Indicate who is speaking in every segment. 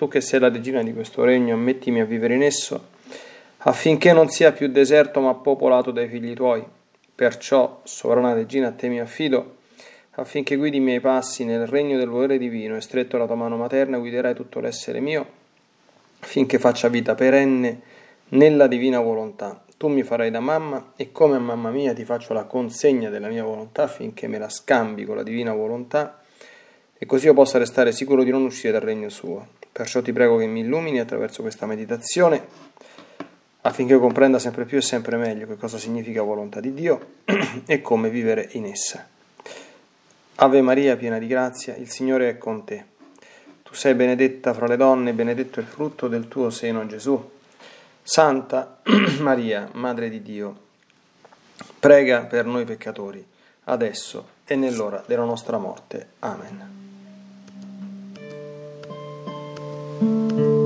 Speaker 1: tu che sei la regina di questo regno, ammettimi a vivere in esso, affinché non sia più deserto ma popolato dai figli tuoi. Perciò, sovrana regina, a te mi affido, affinché guidi i miei passi nel regno del volere divino e stretto la tua mano materna guiderai tutto l'essere mio, affinché faccia vita perenne nella divina volontà. Tu mi farai da mamma e come a mamma mia ti faccio la consegna della mia volontà affinché me la scambi con la divina volontà e così io possa restare sicuro di non uscire dal regno suo. Perciò ti prego che mi illumini attraverso questa meditazione affinché io comprenda sempre più e sempre meglio che cosa significa volontà di Dio e come vivere in essa. Ave Maria, piena di grazia, il Signore è con te. Tu sei benedetta fra le donne e benedetto il frutto del tuo seno, Gesù. Santa Maria, Madre di Dio, prega per noi peccatori, adesso e nell'ora della nostra morte. Amen. Dal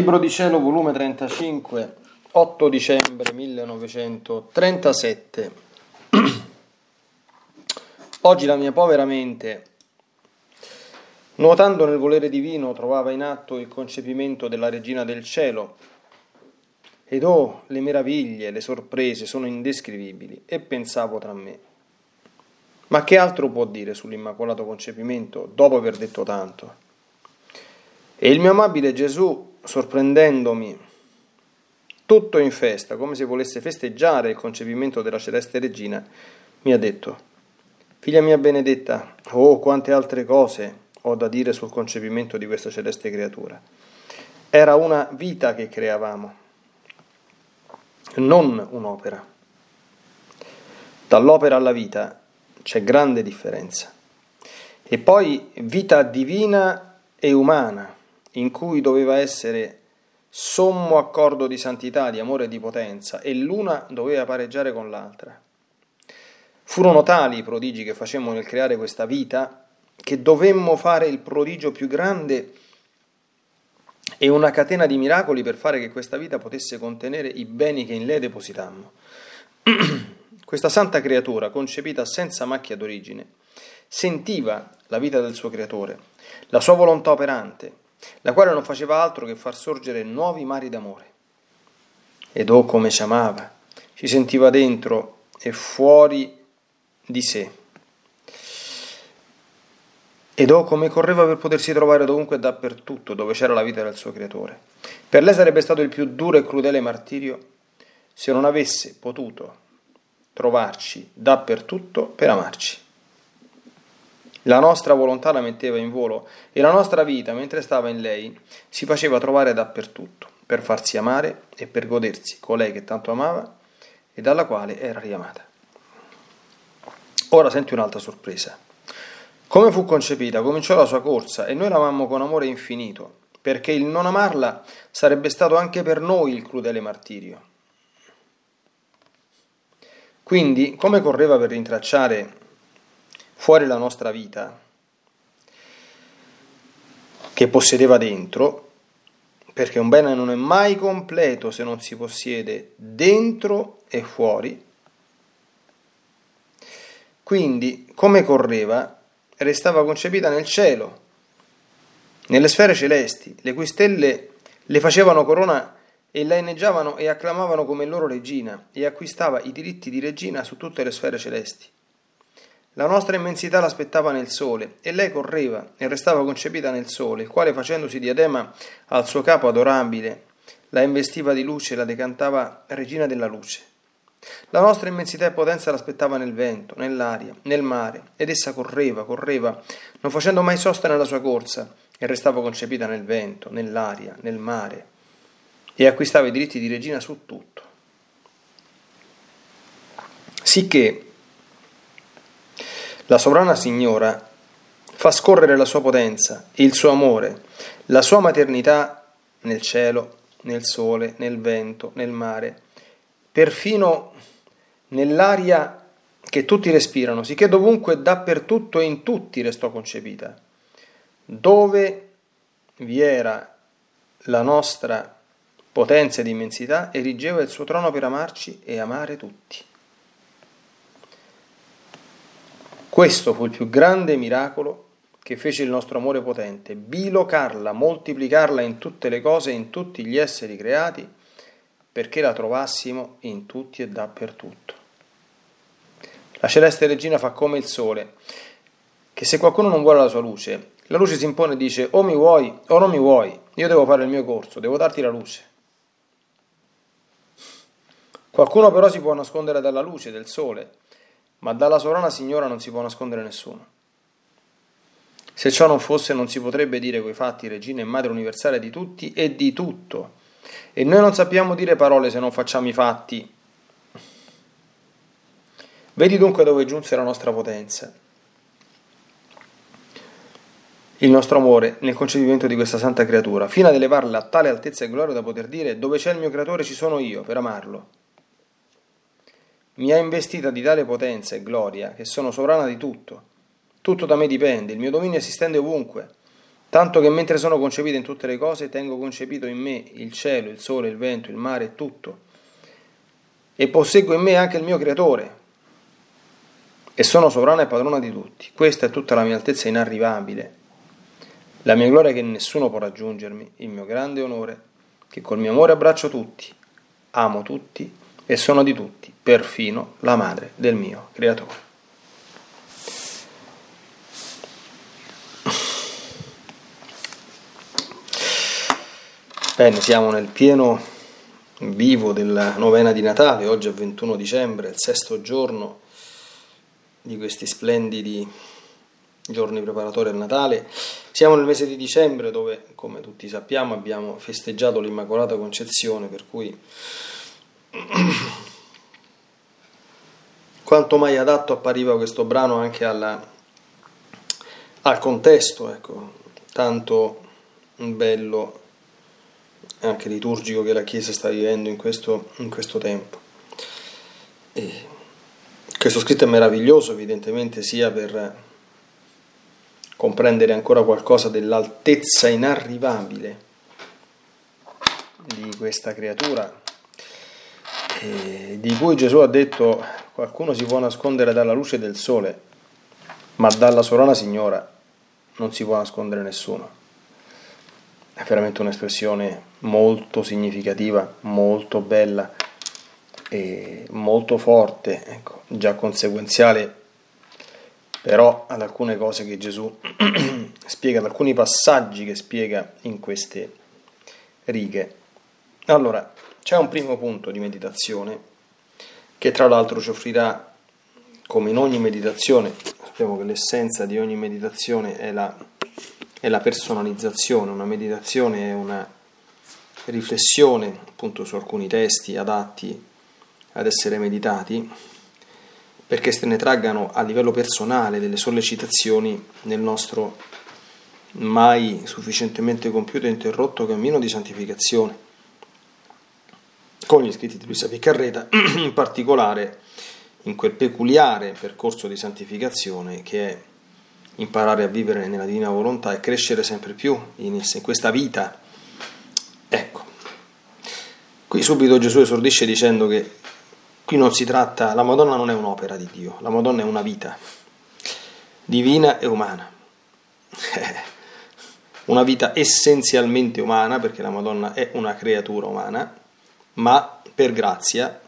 Speaker 1: Libro di Cielo, volume 35, 8 dicembre 1937. Oggi la mia povera mente, nuotando nel volere divino, trovava in atto il concepimento della Regina del Cielo. Ed oh, le meraviglie, le sorprese sono indescrivibili. E pensavo tra me, ma che altro può dire sull'immacolato concepimento dopo aver detto tanto? E il mio amabile Gesù sorprendendomi tutto in festa, come se volesse festeggiare il concepimento della celeste regina, mi ha detto, figlia mia benedetta, oh quante altre cose ho da dire sul concepimento di questa celeste creatura. Era una vita che creavamo, non un'opera. Dall'opera alla vita c'è grande differenza. e poi vita divina e umana, in cui doveva essere sommo accordo di santità, di amore e di potenza, e l'una doveva pareggiare con l'altra. Furono tali i prodigi che facemmo nel creare questa vita, che dovemmo fare il prodigio più grande e una catena di miracoli per fare che questa vita potesse contenere i beni che in lei depositammo. questa santa creatura, concepita senza macchia d'origine, sentiva la vita del suo creatore, la sua volontà operante, la quale non faceva altro che far sorgere nuovi mari d'amore. Ed oh come ci amava, ci sentiva dentro e fuori di sé. Ed oh come correva per potersi trovare dovunque e dappertutto dove c'era la vita del suo creatore. Per lei sarebbe stato il più duro e crudele martirio se non avesse potuto trovarci dappertutto per amarci. La nostra volontà la metteva in volo e la nostra vita, mentre stava in lei, si faceva trovare dappertutto, per farsi amare e per godersi colei che tanto amava e dalla quale era riamata. Ora senti un'altra sorpresa. Come fu concepita, cominciò la sua corsa e noi l'amammo con amore infinito, perché il non amarla sarebbe stato anche per noi il crudele martirio. Quindi, come correva per rintracciare fuori la nostra vita, che possedeva dentro, perché un bene non è mai completo se non si possiede dentro e fuori. Quindi, come correva, restava concepita nel cielo, nelle sfere celesti, le cui stelle le facevano corona e la inneggiavano e acclamavano come loro regina e acquistava i diritti di regina su tutte le sfere celesti. La nostra immensità l'aspettava nel sole, e lei correva e restava concepita nel sole, il quale facendosi diadema al suo capo adorabile, la investiva di luce e la decantava regina della luce. La nostra immensità e potenza l'aspettava nel vento, nell'aria, nel mare, ed essa correva, correva, non facendo mai sosta nella sua corsa, e restava concepita nel vento, nell'aria, nel mare, e acquistava i diritti di regina su tutto. Sicché la sovrana signora fa scorrere la sua potenza, il suo amore, la sua maternità nel cielo, nel sole, nel vento, nel mare, perfino nell'aria che tutti respirano, sicché dovunque, dappertutto e in tutti restò concepita. Dove vi era la nostra potenza ed immensità, erigeva il suo trono per amarci e amare tutti. Questo fu il più grande miracolo che fece il nostro amore potente, bilocarla, moltiplicarla in tutte le cose in tutti gli esseri creati, perché la trovassimo in tutti e dappertutto. La celeste regina fa come il sole, che se qualcuno non vuole la sua luce, la luce si impone e dice o mi vuoi o non mi vuoi, io devo fare il mio corso, devo darti la luce. Qualcuno però si può nascondere dalla luce del sole, ma dalla sovrana signora non si può nascondere nessuno. Se ciò non fosse, non si potrebbe dire coi fatti regina e madre universale di tutti e di tutto. E noi non sappiamo dire parole se non facciamo i fatti. Vedi dunque dove giunse la nostra potenza. Il nostro amore nel concepimento di questa santa creatura, fino ad elevarla a tale altezza e gloria da poter dire dove c'è il mio creatore ci sono io per amarlo mi ha investita di tale potenza e gloria che sono sovrana di tutto. Tutto da me dipende, il mio dominio si stende ovunque, tanto che mentre sono concepita in tutte le cose tengo concepito in me il cielo, il sole, il vento, il mare e tutto. E posseggo in me anche il mio creatore. E sono sovrana e padrona di tutti. Questa è tutta la mia altezza inarrivabile. La mia gloria che nessuno può raggiungermi, il mio grande onore, che col mio amore abbraccio tutti, amo tutti e sono di tutti, perfino la madre del mio creatore. Bene, siamo nel pieno vivo della novena di Natale, oggi è 21 dicembre, il sesto giorno di questi splendidi giorni preparatori al Natale. Siamo nel mese di dicembre dove, come tutti sappiamo, abbiamo festeggiato l'Immacolata Concezione, per cui quanto mai adatto appariva questo brano anche alla, al contesto, ecco, tanto bello anche liturgico che la Chiesa sta vivendo in questo, in questo tempo. E questo scritto è meraviglioso, evidentemente, sia per comprendere ancora qualcosa dell'altezza inarrivabile di questa creatura, di cui Gesù ha detto qualcuno si può nascondere dalla luce del sole, ma dalla sorona signora non si può nascondere nessuno. È veramente un'espressione molto significativa, molto bella e molto forte, ecco, già conseguenziale però ad alcune cose che Gesù spiega, ad alcuni passaggi che spiega in queste righe. Allora, c'è un primo punto di meditazione che tra l'altro ci offrirà, come in ogni meditazione, sappiamo che l'essenza di ogni meditazione è la, è la personalizzazione, una meditazione è una riflessione appunto su alcuni testi adatti ad essere meditati, perché se ne traggano a livello personale delle sollecitazioni nel nostro mai sufficientemente compiuto e interrotto cammino di santificazione con gli scritti di Luisa Piccarreta, in particolare in quel peculiare percorso di santificazione che è imparare a vivere nella divina volontà e crescere sempre più in, in questa vita. Ecco, qui subito Gesù esordisce dicendo che qui non si tratta, la Madonna non è un'opera di Dio, la Madonna è una vita, divina e umana. una vita essenzialmente umana, perché la Madonna è una creatura umana, ma per grazia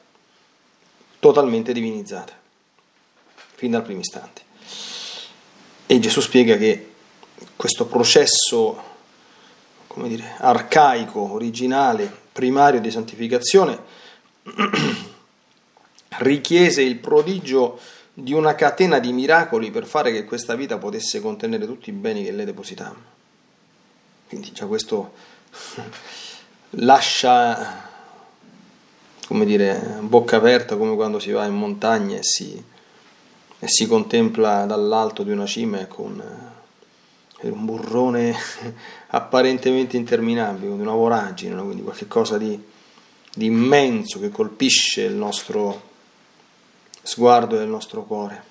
Speaker 1: totalmente divinizzata, fin dal primo istante. E Gesù spiega che questo processo, come dire, arcaico, originale, primario di santificazione, richiese il prodigio di una catena di miracoli per fare che questa vita potesse contenere tutti i beni che lei depositammo. Quindi già questo lascia come dire, bocca aperta come quando si va in montagna e si, e si contempla dall'alto di una cima con un burrone apparentemente interminabile, una voragine, quindi qualcosa di, di immenso che colpisce il nostro sguardo e il nostro cuore.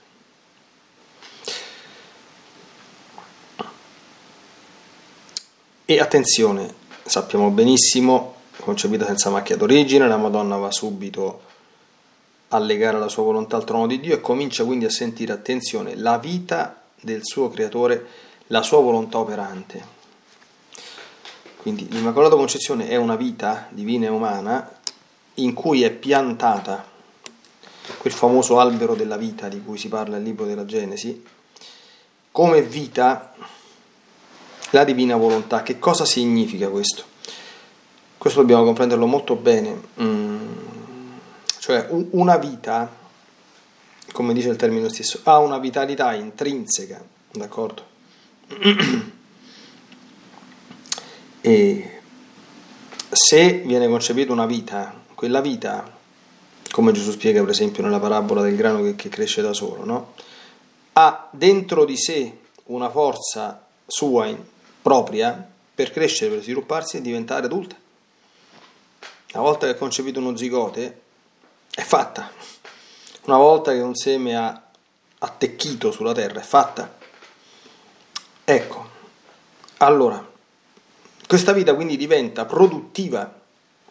Speaker 1: E attenzione, sappiamo benissimo concepita senza macchia d'origine, la Madonna va subito a legare la sua volontà al trono di Dio e comincia quindi a sentire, attenzione, la vita del suo creatore, la sua volontà operante. Quindi l'Immacolata Concezione è una vita divina e umana in cui è piantata quel famoso albero della vita di cui si parla nel libro della Genesi, come vita la divina volontà. Che cosa significa questo? Questo dobbiamo comprenderlo molto bene. Mm, cioè una vita, come dice il termine stesso, ha una vitalità intrinseca, d'accordo? e se viene concepita una vita, quella vita, come Gesù spiega per esempio nella parabola del grano che, che cresce da solo, no? ha dentro di sé una forza sua in, propria per crescere, per svilupparsi e diventare adulta. Una volta che è concepito uno zigote, è fatta. Una volta che un seme ha attecchito sulla terra, è fatta. Ecco, allora, questa vita quindi diventa produttiva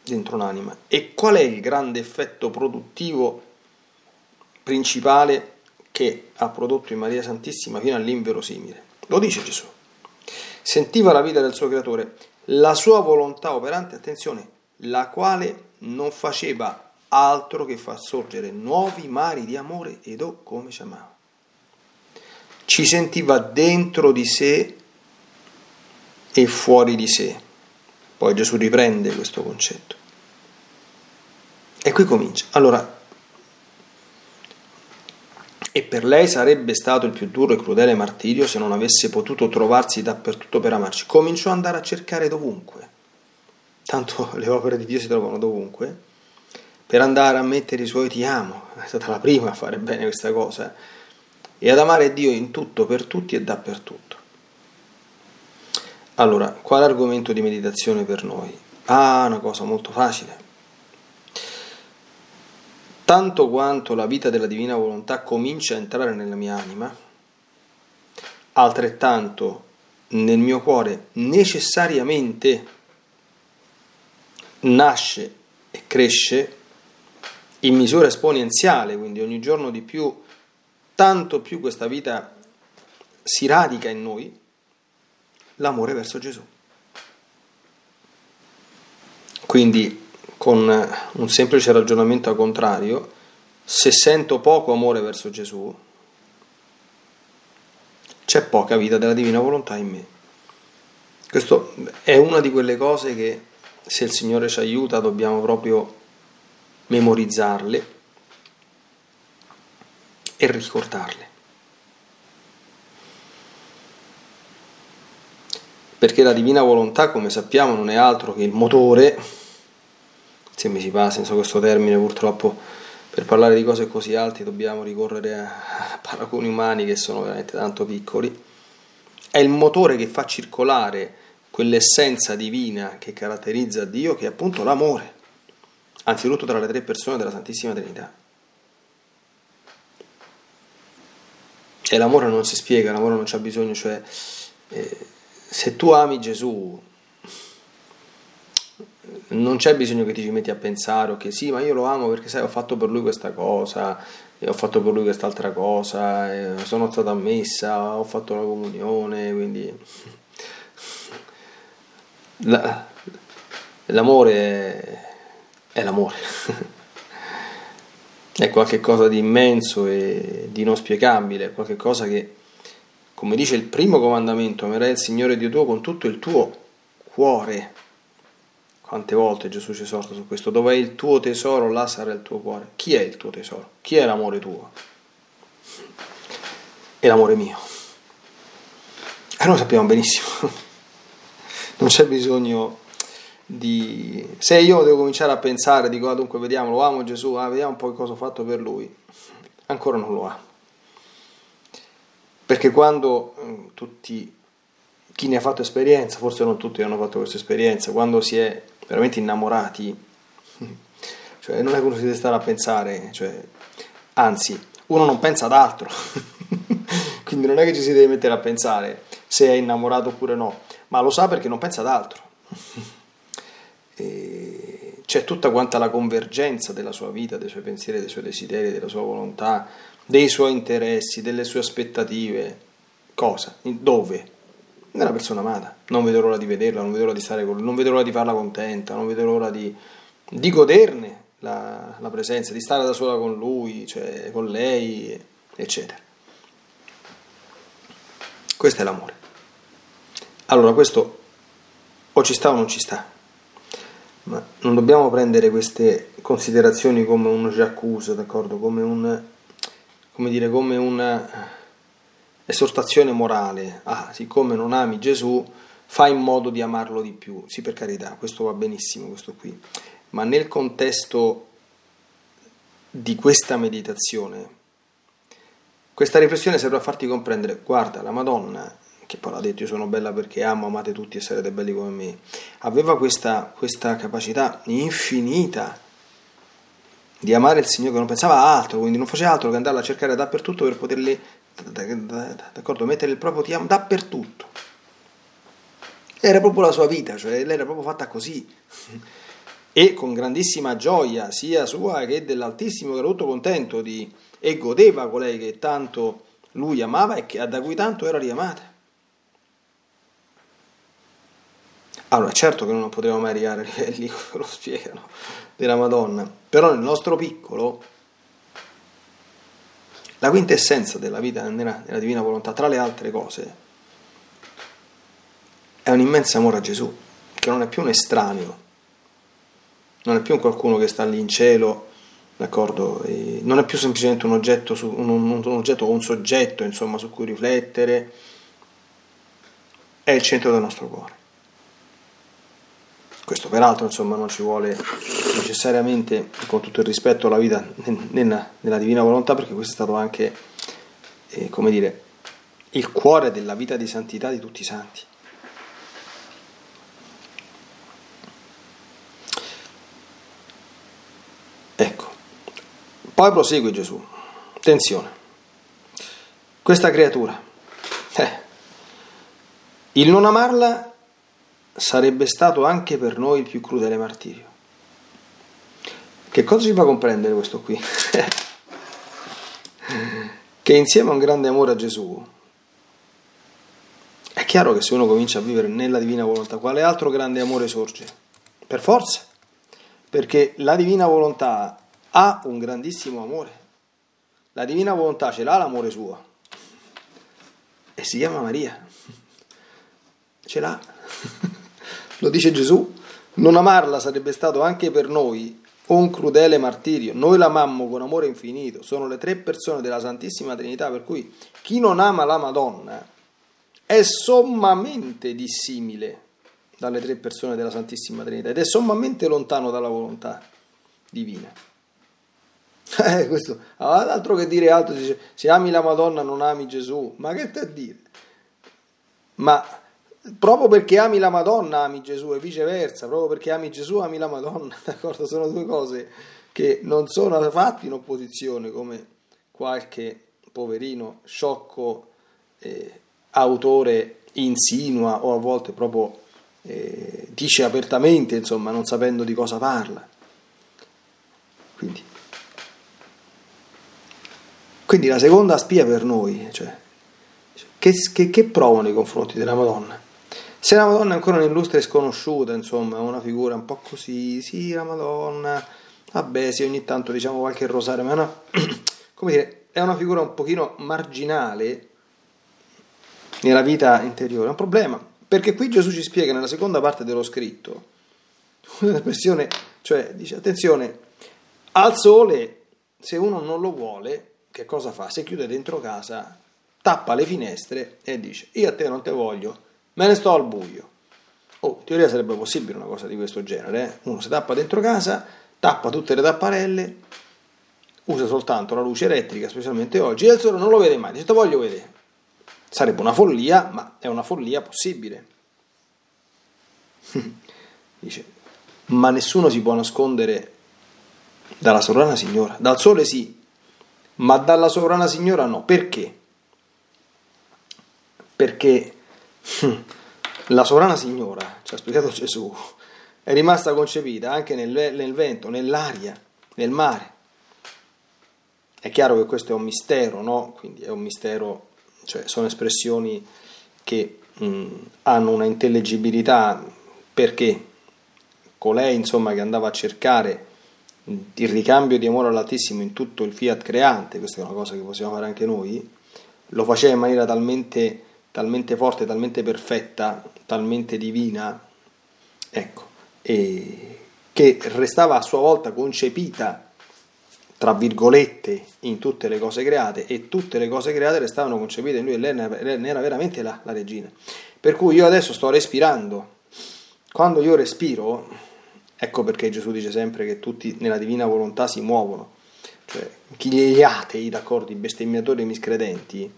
Speaker 1: dentro l'anima. E qual è il grande effetto produttivo principale che ha prodotto in Maria Santissima fino all'inverosimile? Lo dice Gesù. Sentiva la vita del suo creatore, la sua volontà operante, attenzione, la quale non faceva altro che far sorgere nuovi mari di amore ed oh come ci amava. Ci sentiva dentro di sé e fuori di sé. Poi Gesù riprende questo concetto. E qui comincia. Allora, e per lei sarebbe stato il più duro e crudele martirio se non avesse potuto trovarsi dappertutto per amarci. Cominciò ad andare a cercare dovunque tanto le opere di Dio si trovano dovunque, per andare a mettere i suoi ti amo, è stata la prima a fare bene questa cosa, e ad amare Dio in tutto, per tutti e dappertutto. Allora, quale argomento di meditazione per noi? Ah, una cosa molto facile. Tanto quanto la vita della divina volontà comincia a entrare nella mia anima, altrettanto nel mio cuore necessariamente nasce e cresce in misura esponenziale, quindi ogni giorno di più, tanto più questa vita si radica in noi, l'amore verso Gesù. Quindi con un semplice ragionamento a contrario, se sento poco amore verso Gesù, c'è poca vita della divina volontà in me. Questo è una di quelle cose che se il Signore ci aiuta dobbiamo proprio memorizzarle e ricordarle. Perché la divina volontà, come sappiamo, non è altro che il motore, se mi si passa senza questo termine purtroppo, per parlare di cose così alte dobbiamo ricorrere a paragoni umani che sono veramente tanto piccoli, è il motore che fa circolare quell'essenza divina che caratterizza Dio, che è appunto l'amore anzitutto tra le tre persone della Santissima Trinità. E l'amore non si spiega, l'amore non c'ha bisogno, cioè eh, se tu ami Gesù non c'è bisogno che ti ci metti a pensare o che sì, ma io lo amo perché sai ho fatto per lui questa cosa, ho fatto per lui quest'altra cosa, sono stato ammessa, ho fatto la comunione, quindi la, l'amore è è l'amore. è qualcosa di immenso e di non spiegabile, è qualcosa che, come dice il primo comandamento, amerai il Signore Dio tuo con tutto il tuo cuore. Quante volte Gesù ci esorta su questo? Dov'è il tuo tesoro, là sarà il tuo cuore. Chi è il tuo tesoro? Chi è l'amore tuo? È l'amore mio. E noi sappiamo benissimo. Non c'è bisogno di... Se io devo cominciare a pensare, dico, ah, dunque vediamo, lo amo Gesù, ah, vediamo un po' cosa ho fatto per lui, ancora non lo amo. Perché quando mm, tutti, chi ne ha fatto esperienza, forse non tutti hanno fatto questa esperienza, quando si è veramente innamorati, cioè non è che uno si deve stare a pensare, cioè, anzi, uno non pensa ad altro, quindi non è che ci si deve mettere a pensare se è innamorato oppure no, ma lo sa perché non pensa ad altro c'è tutta quanta la convergenza della sua vita, dei suoi pensieri, dei suoi desideri, della sua volontà, dei suoi interessi, delle sue aspettative. Cosa? Dove? Nella persona amata. Non vedo l'ora di vederla, non vedo l'ora di stare con lui, non vedo l'ora di farla contenta, non vedo l'ora di, di goderne la, la, presenza, di stare da sola con lui, cioè con lei, eccetera. Questo è l'amore. Allora, questo o ci sta o non ci sta. Ma non dobbiamo prendere queste considerazioni come un j'accuse, d'accordo? Come un come dire, come un'esortazione morale. Ah, siccome non ami Gesù, fai in modo di amarlo di più. Sì, per carità, questo va benissimo, questo qui. Ma nel contesto di questa meditazione, questa riflessione serve a farti comprendere, guarda, la Madonna che poi l'ha detto io sono bella perché amo, amate tutti e sarete belli come me, aveva questa, questa capacità infinita di amare il Signore che non pensava a altro, quindi non faceva altro che andarla a cercare dappertutto per poterli, d'accordo, mettere il proprio ti amo dappertutto. Era proprio la sua vita, cioè lei era proprio fatta così. E con grandissima gioia, sia sua che dell'Altissimo, che era tutto contento di, e godeva colei che tanto lui amava e che, da cui tanto era riamata. Allora, certo che non potremo mai arrivare ai livelli, come lo spiegano, della Madonna, però nel nostro piccolo, la quintessenza della vita nella, nella divina volontà, tra le altre cose, è un immenso amore a Gesù, che non è più un estraneo, non è più un qualcuno che sta lì in cielo, d'accordo? E non è più semplicemente un oggetto, un, un, un oggetto o un soggetto, insomma, su cui riflettere, è il centro del nostro cuore questo peraltro insomma, non ci vuole necessariamente con tutto il rispetto alla vita nella, nella divina volontà perché questo è stato anche eh, come dire, il cuore della vita di santità di tutti i santi. Ecco, poi prosegue Gesù, attenzione, questa creatura, eh, il non amarla sarebbe stato anche per noi il più crudele martirio. Che cosa ci fa comprendere questo qui? che insieme a un grande amore a Gesù, è chiaro che se uno comincia a vivere nella divina volontà, quale altro grande amore sorge? Per forza, perché la divina volontà ha un grandissimo amore. La divina volontà ce l'ha l'amore suo e si chiama Maria. Ce l'ha. Lo dice Gesù. Non amarla sarebbe stato anche per noi un crudele martirio. Noi l'amammo con amore infinito. Sono le tre persone della Santissima Trinità, per cui chi non ama la Madonna è sommamente dissimile dalle tre persone della Santissima Trinità ed è sommamente lontano dalla volontà divina. Eh, questo, altro che dire altro, dice, se ami la Madonna non ami Gesù, ma che stai a dire? Ma proprio perché ami la Madonna ami Gesù e viceversa, proprio perché ami Gesù ami la Madonna, d'accordo? Sono due cose che non sono fatte in opposizione come qualche poverino sciocco eh, autore insinua o a volte proprio eh, dice apertamente, insomma, non sapendo di cosa parla. Quindi, quindi la seconda spia per noi, cioè, che, che, che provano nei confronti della Madonna? Se la Madonna è ancora un'illustre sconosciuta, insomma, è una figura un po' così, sì, la Madonna, vabbè, sì, ogni tanto diciamo qualche rosario, ma una, come dire, è una figura un pochino marginale nella vita interiore, è un problema, perché qui Gesù ci spiega nella seconda parte dello scritto, un'espressione, cioè dice, attenzione, al sole, se uno non lo vuole, che cosa fa? Si chiude dentro casa, tappa le finestre e dice io a te non te voglio, me ne sto al buio. Oh, in teoria sarebbe possibile una cosa di questo genere. Eh? Uno si tappa dentro casa, tappa tutte le tapparelle, usa soltanto la luce elettrica, specialmente oggi, e il sole non lo vede mai, dice te voglio vedere. Sarebbe una follia, ma è una follia possibile. dice, ma nessuno si può nascondere dalla sovrana signora. Dal sole sì, ma dalla sovrana signora no. Perché? Perché la sovrana signora, ci ha spiegato Gesù, è rimasta concepita anche nel, nel vento, nell'aria, nel mare. È chiaro che questo è un mistero, no? Quindi è un mistero, cioè sono espressioni che mh, hm, hanno una intellegibilità perché colei, insomma, che andava a cercare il ricambio di amore all'Altissimo in tutto il fiat creante, questa è una cosa che possiamo fare anche noi, lo faceva in maniera talmente, talmente forte, talmente perfetta, talmente divina, ecco, che restava a sua volta concepita, tra virgolette, in tutte le cose create e tutte le cose create restavano concepite in lui e lei era veramente la, la regina. Per cui io adesso sto respirando, quando io respiro, Ecco perché Gesù dice sempre che tutti nella divina volontà si muovono. Cioè, chi gli atei, d'accordo, i bestemmiatori e i miscredenti,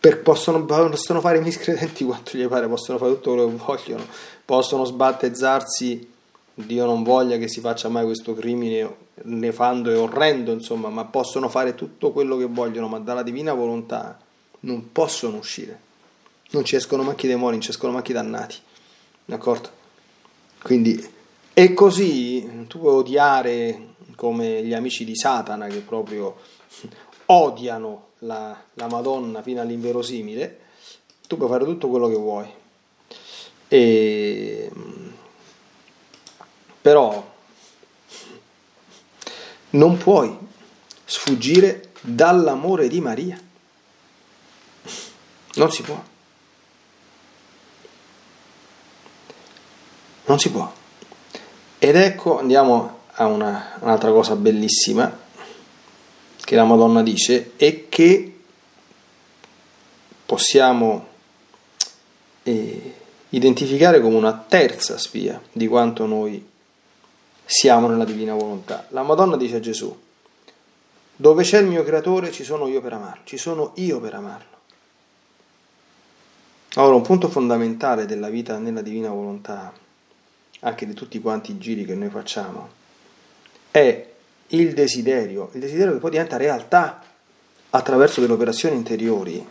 Speaker 1: per, possono, possono, fare i miscredenti quanto gli pare, possono fare tutto quello che vogliono, possono sbattezzarsi, Dio non voglia che si faccia mai questo crimine nefando e orrendo, insomma, ma possono fare tutto quello che vogliono, ma dalla divina volontà non possono uscire. Non ci escono macchi demoni, non ci escono macchi dannati. D'accordo? Quindi, e così tu puoi odiare come gli amici di Satana che proprio odiano la, la Madonna fino all'inverosimile, tu puoi fare tutto quello che vuoi. E, però non puoi sfuggire dall'amore di Maria. Non si può. Non si può. Ed ecco, andiamo a una, un'altra cosa bellissima che la Madonna dice e che possiamo eh, identificare come una terza spia di quanto noi siamo nella divina volontà. La Madonna dice a Gesù, dove c'è il mio creatore ci sono io per amarlo, ci sono io per amarlo. Allora, un punto fondamentale della vita nella divina volontà anche di tutti quanti i giri che noi facciamo, è il desiderio, il desiderio che poi diventa realtà attraverso delle operazioni interiori,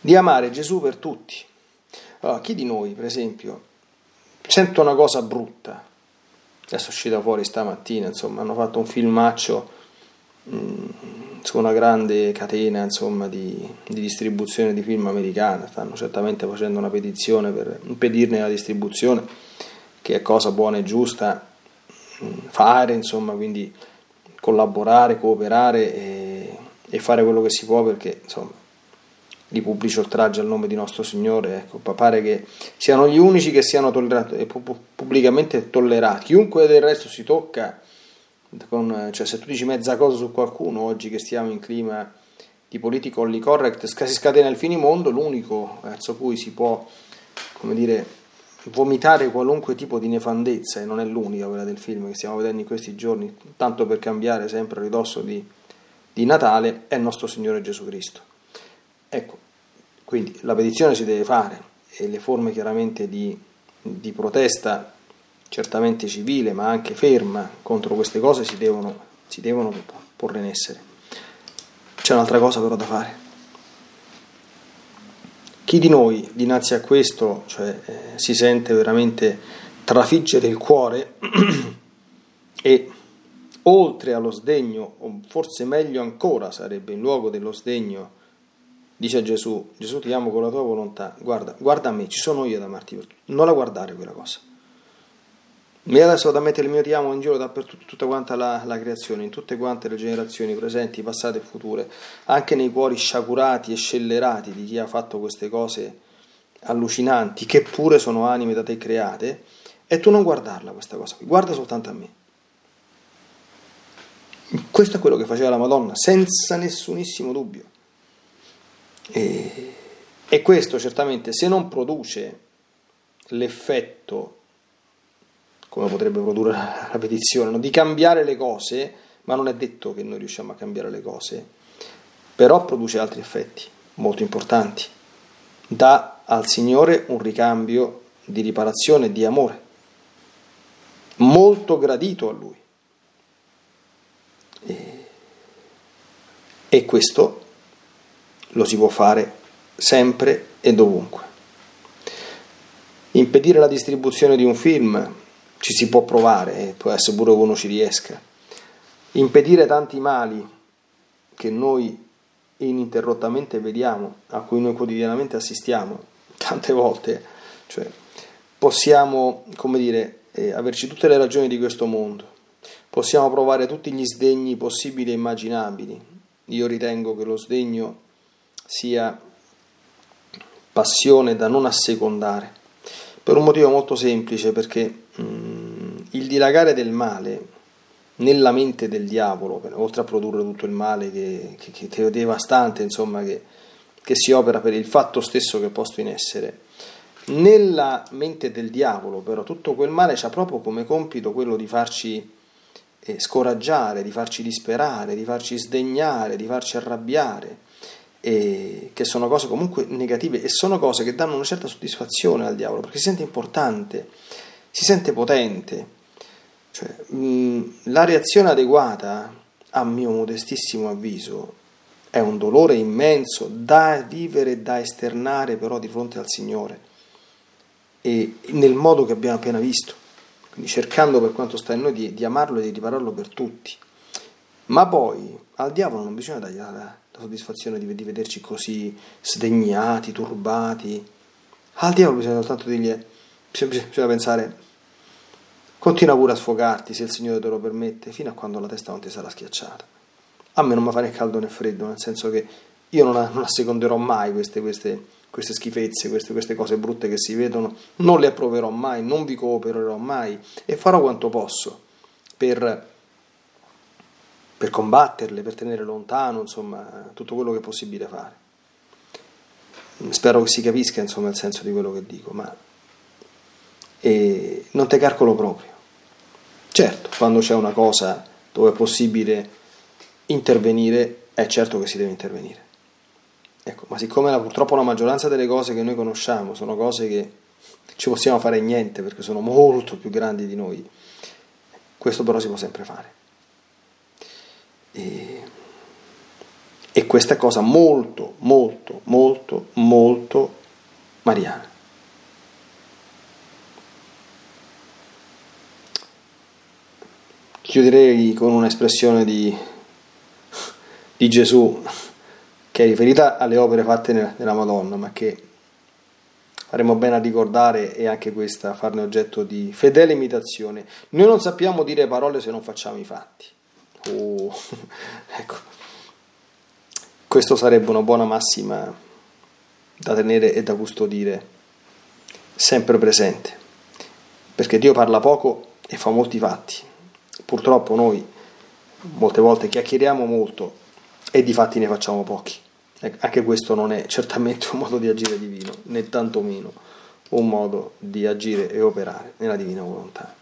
Speaker 1: di amare Gesù per tutti. Allora, chi di noi, per esempio, sente una cosa brutta, adesso è uscita fuori stamattina, insomma, hanno fatto un filmaccio mh, mm, su una grande catena insomma, di, di, distribuzione di film americana, stanno certamente facendo una petizione per impedirne la distribuzione, che è cosa buona e giusta fare, insomma, quindi collaborare, cooperare e, e, fare quello che si può perché insomma, di pubblici oltraggi al nome di nostro Signore, ecco, pare che siano gli unici che siano tollerati, pubblicamente tollerati. Chiunque del resto si tocca con, cioè se tu dici mezza cosa su qualcuno, oggi che stiamo in clima di politically correct, si scatena il finimondo, l'unico verso cui si può, come dire, vomitare qualunque tipo di nefandezza, e non è l'unica quella del film che stiamo vedendo in questi giorni, tanto per cambiare sempre a ridosso di, di Natale, è il nostro Signore Gesù Cristo. Ecco, quindi la petizione si deve fare e le forme chiaramente di, di protesta certamente civile ma anche ferma contro queste cose si devono, si devono porre in essere. C'è un'altra cosa però da fare. Chi di noi dinanzi a questo cioè, eh, si sente veramente trafiggere il cuore e oltre allo sdegno, o forse meglio ancora sarebbe in luogo dello sdegno, dice a Gesù, Gesù ti amo con la tua volontà, guarda, guarda a me, ci sono io da amarti non la guardare quella cosa. Mi adesso da mettere il mio ti amo in giro dappertutto, tutta quanta la, la, creazione, in tutte quante le generazioni presenti, passate e future, anche nei cuori sciagurati e scellerati di chi ha fatto queste cose allucinanti, che pure sono anime da te create, e tu non guardarla questa cosa qui, guarda soltanto a me. Questo è quello che faceva la Madonna, senza nessunissimo dubbio. E, e questo certamente, se non produce l'effetto come potrebbe produrre la petizione, no? di cambiare le cose, ma non è detto che noi riusciamo a cambiare le cose, però produce altri effetti molto importanti. Dà al Signore un ricambio di riparazione di amore, molto gradito a Lui. E, e questo lo si può fare sempre e dovunque. Impedire la distribuzione di un film ci si può provare, può essere pure che uno ci riesca. Impedire tanti mali che noi ininterrottamente vediamo, a cui noi quotidianamente assistiamo, tante volte, cioè, possiamo, come dire, eh, averci tutte le ragioni di questo mondo, possiamo provare tutti gli sdegni possibili e immaginabili. Io ritengo che lo sdegno sia passione da non assecondare, per un motivo molto semplice, perché mm, il dilagare del male nella mente del diavolo, oltre a produrre tutto il male che, che, che devastante, insomma, che, che si opera per il fatto stesso che è posto in essere, nella mente del diavolo, però, tutto quel male ha proprio come compito quello di farci eh, scoraggiare, di farci disperare, di farci sdegnare, di farci arrabbiare e che sono cose comunque negative e sono cose che danno una certa soddisfazione al diavolo perché si sente importante, si sente potente. Cioè, mh, la reazione adeguata, a mio modestissimo avviso, è un dolore immenso da vivere e da esternare però di fronte al Signore e nel modo che abbiamo appena visto, quindi cercando per quanto sta in noi di, di amarlo e di ripararlo per tutti. Ma poi al diavolo non bisogna dargli la, la soddisfazione di, di, vederci così sdegnati, turbati. Al diavolo bisogna soltanto dirgli, bisogna, bisogna pensare, continua pure a sfogarti se il Signore te lo permette, fino a quando la testa non ti sarà schiacciata. A me non mi fa né caldo né freddo, nel senso che io non, non asseconderò mai queste, queste, queste schifezze, queste, queste, cose brutte che si vedono, non le approverò mai, non vi coopererò mai e farò quanto posso per per combatterle, per tenere lontano, insomma, tutto quello che è possibile fare. Spero che si capisca insomma, il senso di quello che dico, ma e non te calcolo proprio. Certo, quando c'è una cosa dove è possibile intervenire, è certo che si deve intervenire. Ecco, ma siccome la, purtroppo la maggioranza delle cose che noi conosciamo sono cose che ci possiamo fare niente perché sono molto più grandi di noi, questo però si può sempre fare. E, e questa è cosa molto, molto, molto, molto mariana. Chiuderei con un'espressione di, di Gesù che è riferita alle opere fatte nella Madonna, ma che faremo bene a ricordare e anche questa farne oggetto di fedele imitazione. Noi non sappiamo dire parole se non facciamo i fatti. Oh, ecco. Questo sarebbe una buona massima da tenere e da custodire sempre presente, perché Dio parla poco e fa molti fatti. Purtroppo noi molte volte chiacchieriamo molto e di fatti ne facciamo pochi. Anche questo non è certamente un modo di agire divino, né tantomeno un modo di agire e operare nella divina volontà.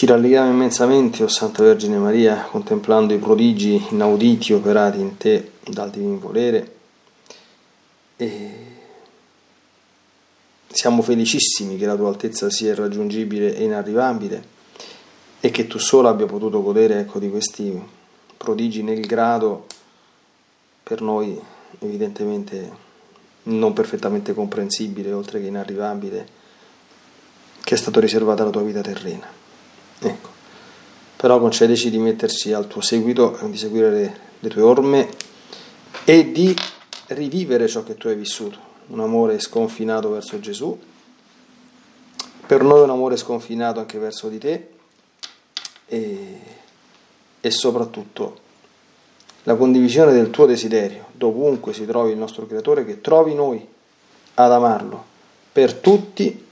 Speaker 1: Ci rallegriamo immensamente, o Santa Vergine Maria, contemplando i prodigi inauditi operati in te dal divino volere. E siamo felicissimi che la tua altezza sia irraggiungibile e inarrivabile e che tu solo abbia potuto godere ecco, di questi prodigi nel grado per noi evidentemente non perfettamente comprensibile, oltre che inarrivabile, che è stato riservato alla tua vita terrena. Ecco. Però concedeci di metterci al tuo seguito, di seguire le, le tue orme e di rivivere ciò che tu hai vissuto, un amore sconfinato verso Gesù, per noi un amore sconfinato anche verso di te. E, e soprattutto la condivisione del tuo desiderio, dovunque si trovi il nostro Creatore, che trovi noi ad amarlo. Per tutti,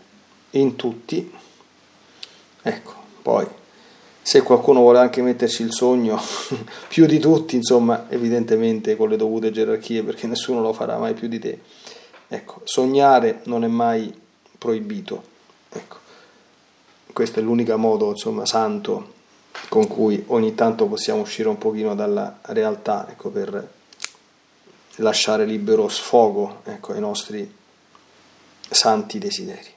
Speaker 1: in tutti. Ecco, poi, se qualcuno vuole anche metterci il sogno, più di tutti, insomma, evidentemente con le dovute gerarchie, perché nessuno lo farà mai più di te. Ecco, sognare non è mai proibito. Ecco, questo è l'unico modo, insomma, santo con cui ogni tanto possiamo uscire un pochino dalla realtà, ecco, per lasciare libero sfogo ecco, ai nostri santi desideri.